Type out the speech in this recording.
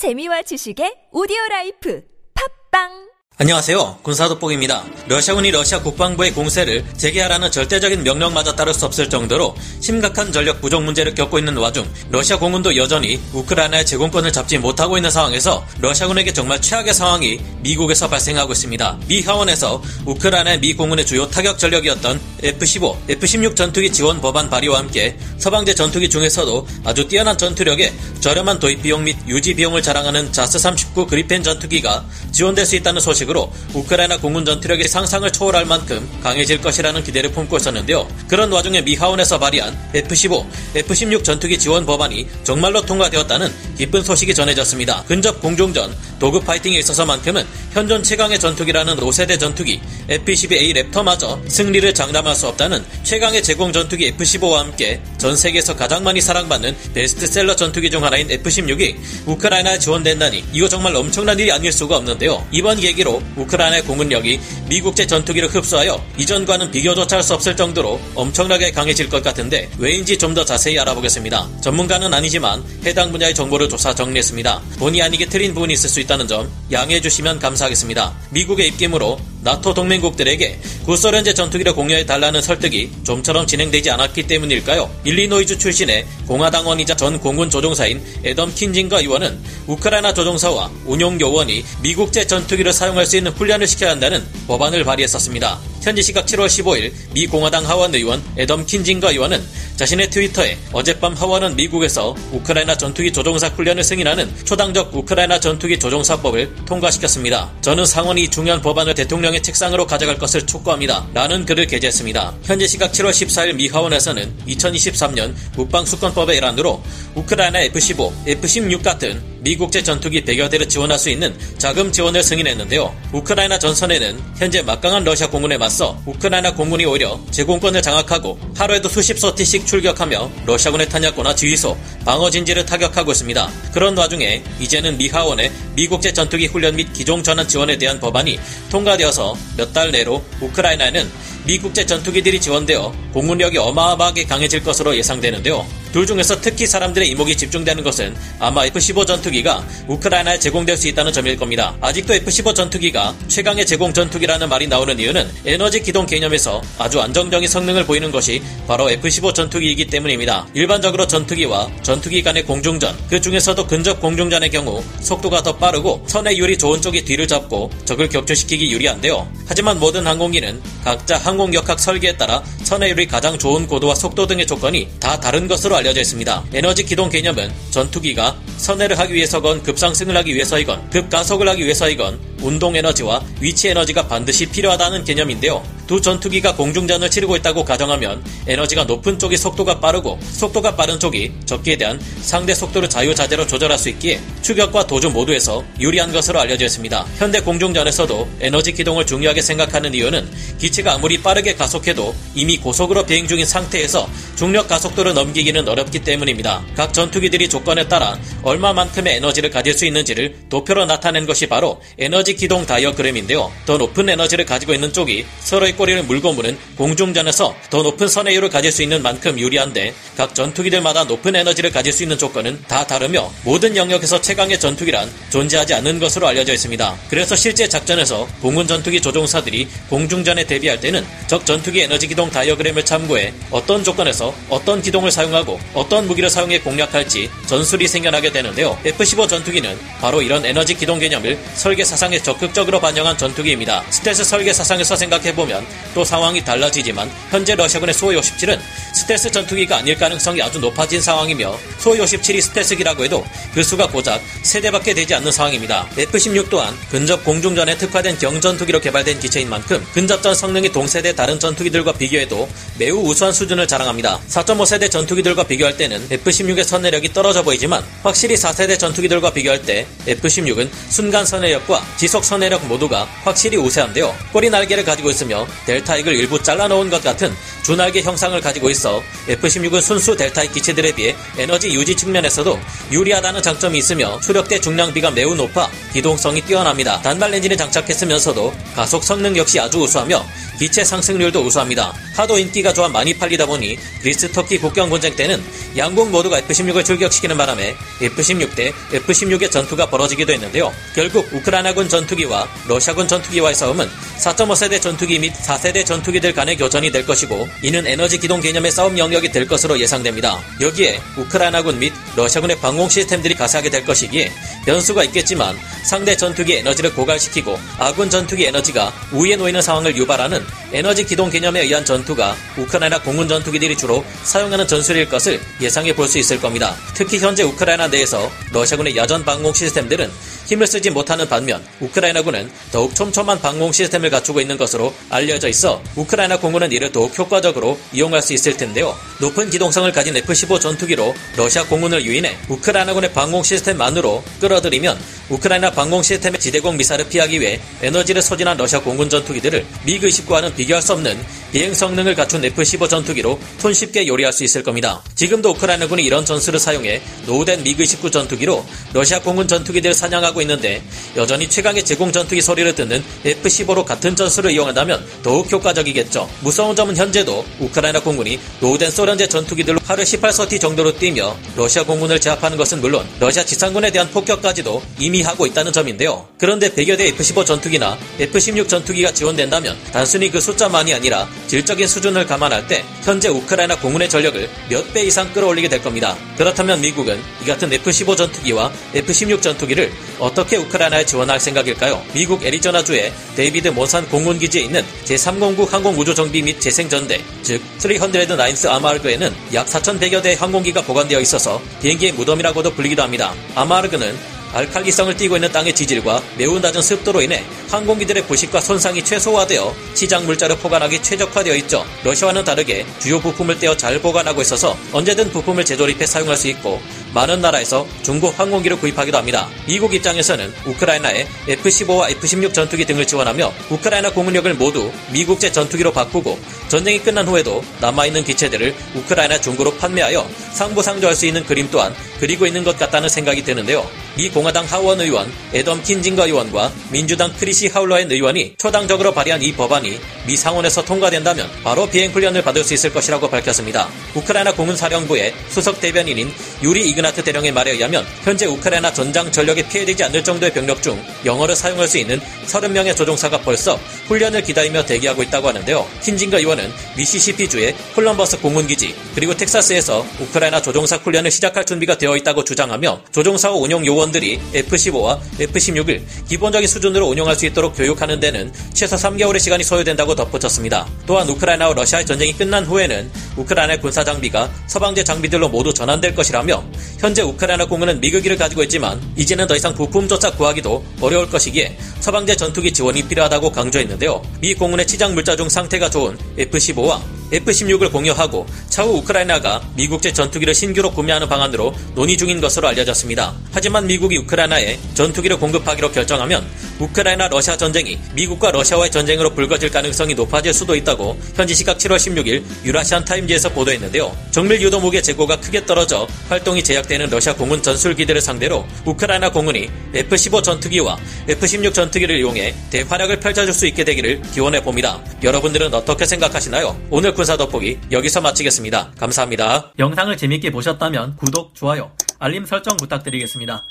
재미와 지식의 오디오 라이프. 팟빵 안녕하세요. 군사돋보기입니다. 러시아군이 러시아 국방부의 공세를 재개하라는 절대적인 명령마저 따를 수 없을 정도로 심각한 전력 부족 문제를 겪고 있는 와중 러시아 공군도 여전히 우크라이나의 제공권을 잡지 못하고 있는 상황에서 러시아군에게 정말 최악의 상황이 미국에서 발생하고 있습니다. 미 하원에서 우크라이나의 미 공군의 주요 타격 전력이었던 F-15, F-16 전투기 지원 법안 발의와 함께 서방제 전투기 중에서도 아주 뛰어난 전투력에 저렴한 도입 비용 및 유지 비용을 자랑하는 자스-39 그리펜 전투기가 지원될 수 있다는 소식 으로 우크라이나 공군 전투력이 상상을 초월할 만큼 강해질 것이라는 기대를 품고 있었는데요. 그런 와중에 미 하원에서 발의한 F-15, F-16 전투기 지원 법안이 정말로 통과되었다는 기쁜 소식이 전해졌습니다. 근접 공중전, 도급 파이팅에 있어서만큼은 현존 최강의 전투기라는 5세대 전투기 F-12A 랩터마저 승리를 장담할 수 없다는 최강의 제공 전투기 F-15와 함께 전 세계에서 가장 많이 사랑받는 베스트셀러 전투기 중 하나인 F-16이 우크라이나에 지원된다니 이거 정말 엄청난 일이 아닐 수가 없는데요. 이번 계기로 우크라이나의 공군력이 미국제 전투기를 흡수하여 이전과는 비교조차 할 수 없을 정도로 엄청나게 강해질 것 같은데 왜인지 좀 더 자세히 알아보겠습니다. 전문가는 아니지만 해당 분야의 정보를 조사 정리했습니다. 본의 아니게 틀린 부분이 있을 수 있다는 점 양해해 주시면 감사하겠습니다. 미국의 입김으로 나토 동맹국들에게 구소련제 전투기를 공유해 달라는 설득이 좀처럼 진행되지 않았기 때문일까요? 일리노이주 출신의 공화당원이자 전 공군 조종사인 에덤 킨징거 의원은 우크라이나 조종사와 운용 요원이 미국제 전투기를 사용할 수 있는 훈련을 시켜야 한다는 법안을 발의했었습니다. 현지 시각 7월 15일 미 공화당 하원 의원 에덤 킨징거 의원은 자신의 트위터에 어젯밤 하원은 미국에서 우크라이나 전투기 조종사 훈련을 승인하는 초당적 우크라이나 전투기 조종사법을 통과시켰습니다. 저는 상원이 중요한 법안을 대통령의 책상으로 가져갈 것을 촉구합니다. 라는 글을 게재했습니다. 현지 시각 7월 14일 미 하원에서는 2023년 국방수권법의 일환으로 우크라이나 F-15, F-16 같은 미국제 전투기 100여 대를 지원할 수 있는 자금 지원을 승인했는데요. 우크라이나 전선에는 현재 막강한 러시아 공군에 맞서 우크라이나 공군이 오히려 제공권을 장악하고 하루에도 수십 소티씩 출격하며 러시아군의 탄약고나 지휘소, 방어 진지를 타격하고 있습니다. 그런 와중에 이제는 미 하원의 미국제 전투기 훈련 및 기종 전환 지원에 대한 법안이 통과되어서 몇 달 내로 우크라이나에는 미국제 전투기들이 지원되어 공군력이 어마어마하게 강해질 것으로 예상되는데요. 둘 중에서 특히 사람들의 이목이 집중되는 것은 아마 F-15 전투기가 우크라이나에 제공될 수 있다는 점일 겁니다. 아직도 F-15 전투기가 최강의 제공 전투기라는 말이 나오는 이유는 에너지 기동 개념에서 아주 안정적인 성능을 보이는 것이 바로 F-15 전투기이기 때문입니다. 일반적으로 전투기와 전투기 간의 공중전, 그 중에서도 근접 공중전의 경우 속도가 더 빠르고 선의 율이 좋은 쪽이 뒤를 잡고 적을 격추시키기 유리한데요. 하지만 모든 항공기는 각자 항공역학 설계에 따라 선의 율이 가장 좋은 고도와 속도 등의 조건이 다 다른 것으로 알려져 있습니다. 에너지 기동 개념은 전투기가 선회를 하기 위해서건 급상승을 하기 위해서이건 급가속을 하기 위해서이건 운동 에너지와 위치 에너지가 반드시 필요하다는 개념인데요. 두 전투기가 공중전을 치르고 있다고 가정하면 에너지가 높은 쪽이 속도가 빠르고 속도가 빠른 쪽이 적기에 대한 상대 속도를 자유자재로 조절할 수 있기에 추격과 도주 모두에서 유리한 것으로 알려져 있습니다. 현대 공중전에서도 에너지 기동을 중요하게 생각하는 이유는 기체가 아무리 빠르게 가속해도 이미 고속으로 비행 중인 상태에서 중력 가속도를 넘기기는 어렵기 때문입니다. 각 전투기들이 조건에 따라 얼마만큼의 에너지를 가질 수 있는지를 도표로 나타낸 것이 바로 에너지 기동 다이어그램인데요. 더 높은 에너지를 가지고 있는 쪽이 서로의 꼬리를 물고 무는 공중전에서 더 높은 선회율을 가질 수 있는 만큼 유리한데 각 전투기들마다 높은 에너지를 가질 수 있는 조건은 다 다르며 모든 영역에서 최강의 전투기란 존재하지 않는 것으로 알려져 있습니다. 그래서 실제 작전에서 공군 전투기 조종사들이 공중전에 대비할 때는 적 전투기 에너지 기동 다이어그램을 참고해 어떤 조건에서 어떤 기동을 사용하고 어떤 무기를 사용해 공략할지 전술이 생겨나게 되는데요. F-15 전투기는 바로 이런 에너지 기동 개념을 설계 사상에 적극적으로 반영한 전투기입니다. 스텔스 설계 사상에서 생각해보면 또 상황이 달라지지만 현재 러시아군의 수호 57은 스텔스 전투기가 아닐 가능성이 아주 높아진 상황이며 수호 57이 스텔스기라고 해도 그 수가 고작 3대밖에 되지 않는 상황입니다. F-16 또한 근접 공중전에 특화된 경전투기로 개발된 기체인 만큼 근접전 성능이 동세대 다른 전투기들과 비교해도 매우 우수한 수준을 자랑합니다. 4.5세대 전투기들과 비교할 때는 F-16의 선내력이 떨어져 보이지만 확실히 4세대 전투기들과 비교할 때 F-16은 순간 선내력과 지속 선내력 모두가 확실히 우세한데요. 꼬리 날개를 가지고 있으며 델타익을 일부 잘라놓은 것 같은 주날개 형상을 가지고 있어 F-16은 순수 델타익 기체들에 비해 에너지 유지 측면에서도 유리하다는 장점이 있으며 추력대 중량비가 매우 높아 기동성이 뛰어납니다. 단발 엔진을 장착했으면서도 가속 성능 역시 아주 우수하며 기체 상승률도 우수합니다. 하도 인기가 좋아 많이 팔리다 보니 그리스 터키 국경 분쟁 때는 양국 모두가 F-16을 출격시키는 바람에 F-16 대 F-16의 전투가 벌어지기도 했는데요. 결국 우크라이나군 전투기와 러시아군 전투기와의 싸움은 4.5세대 전투기 및 4세대 전투기들 간의 교전이 될 것이고 이는 에너지 기동 개념의 싸움 영역이 될 것으로 예상됩니다. 여기에 우크라이나군 및 러시아군의 방공 시스템들이 가세하게 될 것이기에 변수가 있겠지만 상대 전투기 에너지를 고갈시키고 아군 전투기 에너지가 우위에 놓이는 상황을 유발하는 에너지 기동 개념에 의한 전투 가 우크라이나 공군 전투기들이 주로 사용하는 전술일 것을 예상해 볼 수 있을 겁니다. 특히 현재 우크라이나 내에서 러시아군의 야전 방공 시스템들은 힘을 쓰지 못하는 반면 우크라이나군은 더욱 촘촘한 방공 시스템을 갖추고 있는 것으로 알려져 있어 우크라이나 공군은 이를 더욱 효과적으로 이용할 수 있을 텐데요. 높은 기동성을 가진 F-15 전투기로 러시아 공군을 유인해 우크라이나군의 방공 시스템만으로 끌어들이면 우크라이나 방공 시스템의 지대공 미사일을 피하기 위해 에너지를 소진한 러시아 공군 전투기들을 미그 29와는 비교할 수 없는 비행 성능을 갖춘 F-15 전투기로 손쉽게 요리할 수 있을 겁니다. 지금도 우크라이나군이 이런 전술을 사용해 노후된 미그 29 전투기로 러시아 공군 전투기들을 사냥하고 있는데 여전히 최강의 제공 전투기 소리를 듣는 F-15로 같은 전술을 이용한다면 더욱 효과적이겠죠. 무서운 점은 현재도 우크라이나 공군이 노후된 소련제 전투기들로 하루 18 sortie 정도로 뛰며 러시아 공군을 제압하는 것은 물론 러시아 지상군에 대한 폭격까지도 이미 하고 있다는 점인데요. 그런데 100여 대 F-15 전투기나 F-16 전투기가 지원된다면 단순히 그 숫자만이 아니라 질적인 수준을 감안할 때 현재 우크라이나 공군의 전력을 몇 배 이상 끌어올리게 될 겁니다. 그렇다면 미국은 이 같은 F-15 전투기와 F-16 전투기를 어떻게 우크라이나에 지원할 생각일까요? 미국 애리조나주의 데이비스 몬산 공군기지에 있는 제309 항공우주정비 및 재생전대, 즉 309th AMARG에는 약 4,100여 대의 항공기가 보관되어 있어서 비행기의 무덤이라고도 불리기도 합니다. AMARG는 알칼리성을 띠고 있는 땅의 지질과 매우 낮은 습도로 인해 항공기들의 부식과 손상이 최소화되어 치장 물자를 보관하기 최적화되어 있죠. 러시아와는 다르게 주요 부품을 떼어 잘 보관하고 있어서 언제든 부품을 재조립해 사용할 수 있고 많은 나라에서 중국 항공기를 구입하기도 합니다. 미국 입장에서는 우크라이나에 F-15와 F-16 전투기 등을 지원하며 우크라이나 공군력을 모두 미국제 전투기로 바꾸고 전쟁이 끝난 후에도 남아있는 기체들을 우크라이나 중고로 판매하여 상부상조할 수 있는 그림 또한 그리고 있는 것 같다는 생각이 드는데요. 미 공화당 하원 의원 에덤 킨징거 의원과 민주당 크리시 하울러엔 의원이 초당적으로 발의한 이 법안이 미 상원에서 통과된다면 바로 비행 훈련을 받을 수 있을 것이라고 밝혔습니다. 우크라이나 공군 사령부의 수석 대변인인 유리 이그 나트 대령의 말에 의하면 현재 우크라이나 전장 전력에 피해되지 않을 정도의 병력 중 영어를 사용할 수 있는 30명의 조종사가 벌써 훈련을 기다리며 대기하고 있다고 하는데요. 킨징거 의원은 미시시피주의 콜럼버스 공군기지 그리고 텍사스에서 우크라이나 조종사 훈련을 시작할 준비가 되어 있다고 주장하며 조종사와 운용 요원들이 F-15와 F-16을 기본적인 수준으로 운용할 수 있도록 교육하는 데는 최소 3개월의 시간이 소요된다고 덧붙였습니다. 또한 우크라이나와 러시아의 전쟁이 끝난 후에는 우크라이나의 군사 장비가 서방제 장비들로 모두 전환될 것이라며 현재 우크라이나 공군은 미국기를 가지고 있지만 이제는 더 이상 부품조차 구하기도 어려울 것이기에 서방제 전투기 지원이 필요하다고 강조했는데요. 미 공군의 치장 물자 중 상태가 좋은 F-15와 F-16을 공유하고 차후 우크라이나가 미국제 전투기를 신규로 구매하는 방안으로 논의 중인 것으로 알려졌습니다. 하지만 미국이 우크라이나에 전투기를 공급하기로 결정하면 우크라이나 러시아 전쟁이 미국과 러시아와의 전쟁으로 불거질 가능성이 높아질 수도 있다고 현지 시각 7월 16일 유라시안 타임즈에서 보도했는데요. 정밀 유도 무게 재고가 크게 떨어져 활동이 제약되는 러시아 공군 전술기들을 상대로 우크라이나 공군이 F-15 전투기와 F-16 전투기를 이용해 대활약을 펼쳐줄 수 있게 되기를 기원해 봅니다. 여러분들은 어떻게 생각하시나요? 오늘 군사 돋보기 여기서 마치겠습니다. 감사합니다. 영상을 재밌게 보셨다면 구독, 좋아요, 알림 설정 부탁드리겠습니다.